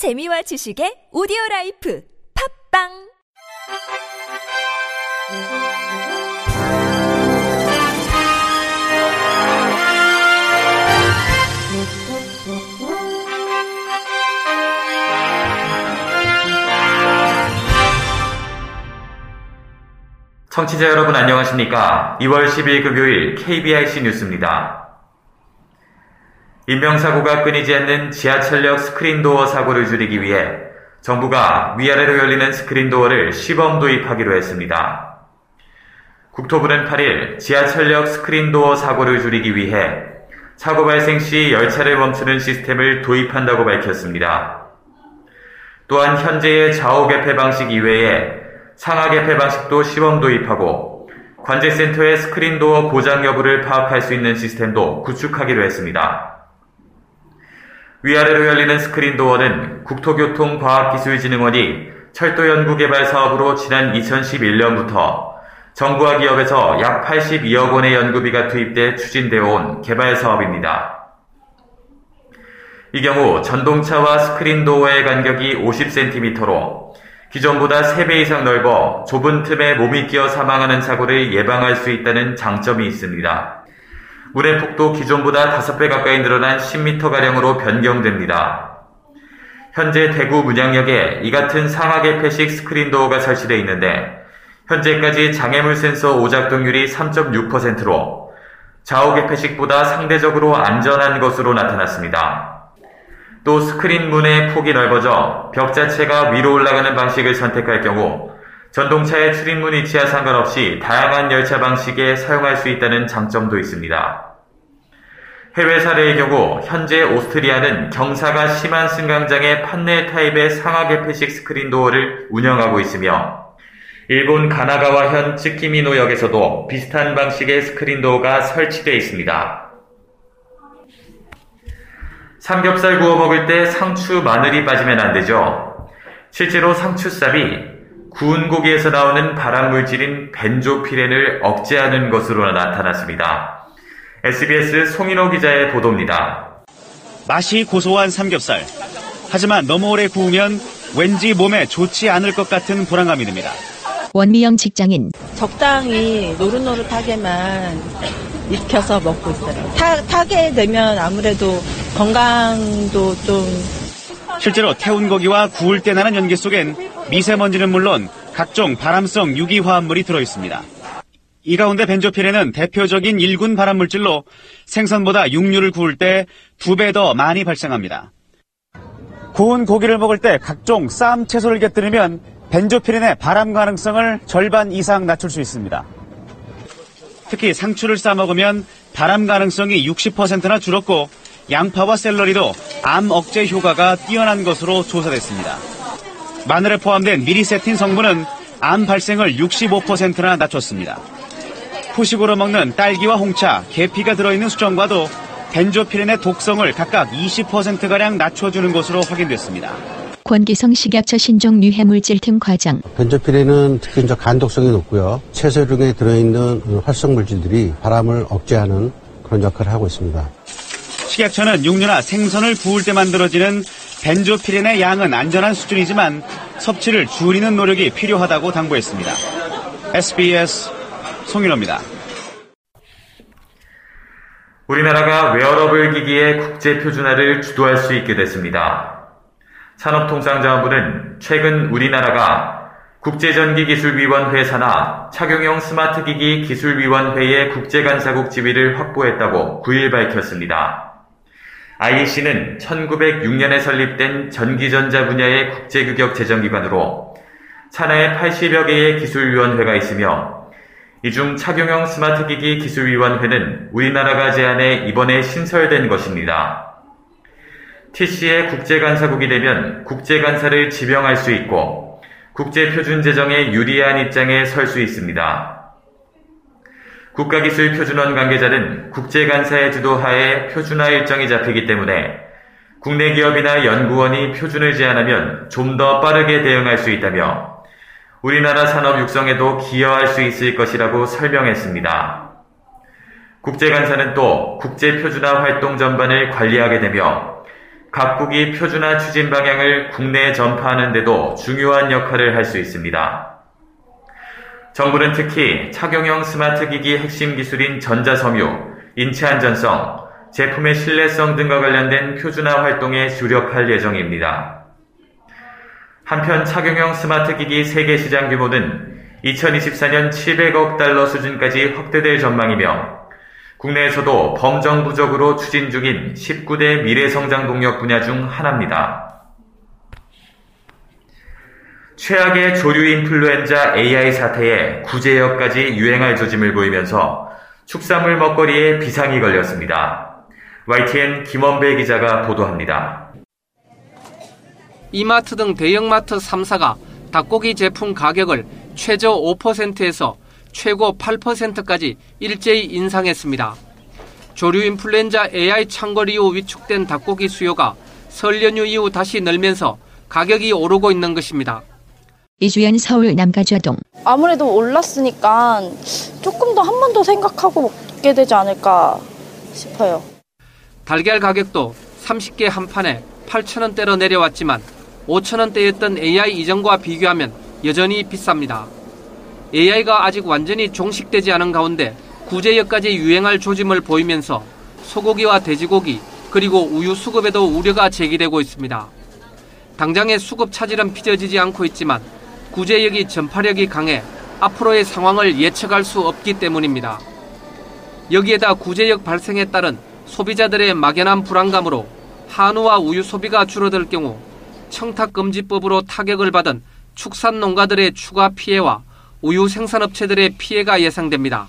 재미와 지식의 오디오 라이프 팝빵 청취자 여러분 안녕하십니까? 2월 10일 금요일 KBIC 뉴스입니다. 인명사고가 끊이지 않는 지하철역 스크린도어 사고를 줄이기 위해 정부가 위아래로 열리는 스크린도어를 시범 도입하기로 했습니다. 국토부는 8일 지하철역 스크린도어 사고를 줄이기 위해 사고 발생 시 열차를 멈추는 시스템을 도입한다고 밝혔습니다. 또한 현재의 좌우 개폐 방식 이외에 상하 개폐 방식도 시범 도입하고 관제센터의 스크린도어 고장 여부를 파악할 수 있는 시스템도 구축하기로 했습니다. 위아래로 열리는 스크린 도어는 국토교통과학기술진흥원이 철도연구개발 사업으로 지난 2011년부터 정부와 기업에서 약 82억 원의 연구비가 투입돼 추진되어 온 개발 사업입니다. 이 경우 전동차와 스크린 도어의 간격이 50cm로 기존보다 3배 이상 넓어 좁은 틈에 몸이 끼어 사망하는 사고를 예방할 수 있다는 장점이 있습니다. 문의 폭도 기존보다 5배 가까이 늘어난 10m가량으로 변경됩니다. 현재 대구 문양역에 이 같은 상하 개폐식 스크린 도어가 설치되어 있는데 현재까지 장애물 센서 오작동률이 3.6%로 좌우 개폐식보다 상대적으로 안전한 것으로 나타났습니다. 또 스크린 문의 폭이 넓어져 벽 자체가 위로 올라가는 방식을 선택할 경우 전동차의 출입문 위치와 상관없이 다양한 열차 방식에 사용할 수 있다는 장점도 있습니다. 해외 사례의 경우 현재 오스트리아는 경사가 심한 승강장에 판넬 타입의 상하 개폐식 스크린 도어를 운영하고 있으며 일본 가나가와현 츠키미노역에서도 비슷한 방식의 스크린 도어가 설치되어 있습니다. 삼겹살 구워 먹을 때 상추, 마늘이 빠지면 안 되죠. 실제로 상추쌈이 구운 고기에서 나오는 발암물질인 벤조피렌을 억제하는 것으로 나타났습니다. SBS 송인호 기자의 보도입니다. 맛이 고소한 삼겹살. 하지만 너무 오래 구우면 왠지 몸에 좋지 않을 것 같은 불안감이 듭니다. 원미영 직장인 적당히 노릇노릇하게만 익혀서 먹고 있어요. 타, 타게 되면 아무래도 건강도 좀 실제로 태운 고기와 구울 때 나는 연기 속엔 미세먼지는 물론 각종 발암성 유기화합물이 들어있습니다. 이 가운데 벤조필에는 대표적인 1군 발암물질로 생선보다 육류를 구울 때 두 배 더 많이 발생합니다. 구운 고기를 먹을 때 각종 쌈 채소를 곁들이면 벤조피렌의 발암 가능성을 절반 이상 낮출 수 있습니다. 특히 상추를 싸 먹으면 발암 가능성이 60%나 줄었고 양파와 샐러리도 암 억제 효과가 뛰어난 것으로 조사됐습니다. 마늘에 포함된 미리 세틴 성분은 암 발생을 65%나 낮췄습니다. 후식으로 먹는 딸기와 홍차, 계피가 들어있는 수정과도 벤조피렌의 독성을 각각 20%가량 낮춰주는 것으로 확인됐습니다. 권기성 식약처 신종 유해 물질 등 과장 벤조피렌은 특히 이제 간독성이 높고요. 채소 중에 들어있는 활성 물질들이 바람을 억제하는 그런 역할을 하고 있습니다. 식약처는 육류나 생선을 구울 때 만들어지는 벤조피렌의 양은 안전한 수준이지만 섭취를 줄이는 노력이 필요하다고 당부했습니다. SBS 송일호입니다. 우리나라가 웨어러블 기기의 국제 표준화를 주도할 수 있게 됐습니다. 산업통상자원부는 최근 우리나라가 국제전기기술위원회 산하 착용형 스마트기기 기술위원회의 국제간사국 지위를 확보했다고 9일 밝혔습니다. IEC는 1906년에 설립된 전기전자 분야의 국제규격 제정기관으로 산하에 80여 개의 기술위원회가 있으며 이 중 착용형 스마트기기 기술위원회는 우리나라가 제안해 이번에 신설된 것입니다. TC의 국제간사국이 되면 국제간사를 지명할 수 있고 국제표준 제정에 유리한 입장에 설 수 있습니다. 국가기술 표준원 관계자는 국제간사의 주도하에 표준화 일정이 잡히기 때문에 국내 기업이나 연구원이 표준을 제안하면 좀 더 빠르게 대응할 수 있다며 우리나라 산업 육성에도 기여할 수 있을 것이라고 설명했습니다. 국제간사는 또 국제표준화 활동 전반을 관리하게 되며 각국이 표준화 추진 방향을 국내에 전파하는 데도 중요한 역할을 할 수 있습니다. 정부는 특히 착용형 스마트 기기 핵심 기술인 전자섬유, 인체 안전성, 제품의 신뢰성 등과 관련된 표준화 활동에 주력할 예정입니다. 한편 착용형 스마트 기기 세계 시장 규모는 2024년 700억 달러 수준까지 확대될 전망이며 국내에서도 범정부적으로 추진 중인 19대 미래성장 동력 분야 중 하나입니다. 최악의 조류 인플루엔자 AI 사태에 구제역까지 유행할 조짐을 보이면서 축산물 먹거리에 비상이 걸렸습니다. YTN 김원배 기자가 보도합니다. 이마트 등 대형마트 3사가 닭고기 제품 가격을 최저 5%에서 최고 8%까지 일제히 인상했습니다. 조류 인플루엔자 AI 창궐 이후 위축된 닭고기 수요가 설 연휴 이후 다시 늘면서 가격이 오르고 있는 것입니다. 이주연 서울 남가좌동 아무래도 올랐으니까 조금 더 한 번 더 생각하고 먹게 되지 않을까 싶어요. 달걀 가격도 30개 한 판에 8천원대로 내려왔지만 5천원대였던 AI 이전과 비교하면 여전히 비쌉니다. AI가 아직 완전히 종식되지 않은 가운데 구제역까지 유행할 조짐을 보이면서 소고기와 돼지고기 그리고 우유 수급에도 우려가 제기되고 있습니다. 당장의 수급 차질은 빚어지지 않고 있지만 구제역이 전파력이 강해 앞으로의 상황을 예측할 수 없기 때문입니다. 여기에다 구제역 발생에 따른 소비자들의 막연한 불안감으로 한우와 우유 소비가 줄어들 경우 청탁금지법으로 타격을 받은 축산 농가들의 추가 피해와 우유 생산업체들의 피해가 예상됩니다.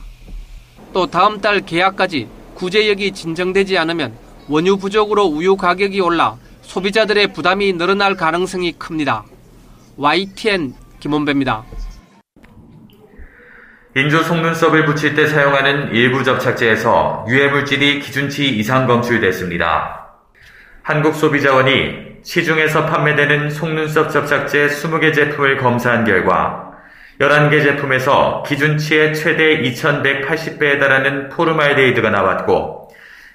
또 다음 달 계약까지 구제역이 진정되지 않으면 원유 부족으로 우유 가격이 올라 소비자들의 부담이 늘어날 가능성이 큽니다. YTN 김원배입니다. 인조 속눈썹을 붙일 때 사용하는 일부 접착제에서 유해물질이 기준치 이상 검출됐습니다. 한국소비자원이 시중에서 판매되는 속눈썹 접착제 20개 제품을 검사한 결과 11개 제품에서 기준치의 최대 2180배에 달하는 포르말데이드가 나왔고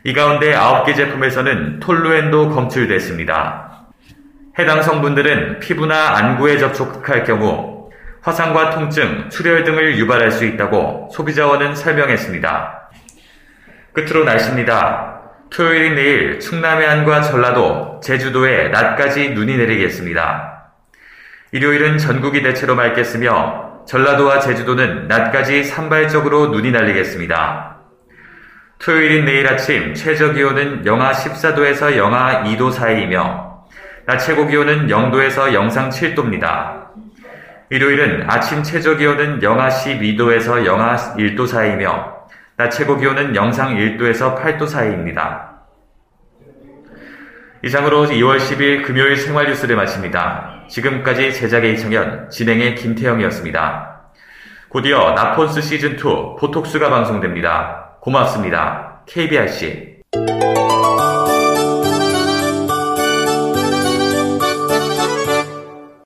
이 가운데 9개 제품에서는 톨루엔도 검출됐습니다. 해당 성분들은 피부나 안구에 접촉할 경우 화상과 통증, 출혈 등을 유발할 수 있다고 소비자원은 설명했습니다. 끝으로 날씨입니다. 토요일인 내일 충남 해안과 전라도, 제주도에 낮까지 눈이 내리겠습니다. 일요일은 전국이 대체로 맑겠으며 전라도와 제주도는 낮까지 산발적으로 눈이 날리겠습니다. 토요일인 내일 아침 최저 기온은 영하 14도에서 영하 2도 사이이며 낮 최고 기온은 0도에서 영상 7도입니다. 일요일은 아침 최저 기온은 영하 12도에서 영하 1도 사이이며 낮 최고 기온은 영상 1도에서 8도 사이입니다. 이상으로 2월 10일 금요일 생활 뉴스를 마칩니다. 지금까지 제작의 이청현, 진행의 김태형이었습니다. 곧이어 나폰스 시즌2 보톡스가 방송됩니다. 고맙습니다. KBRC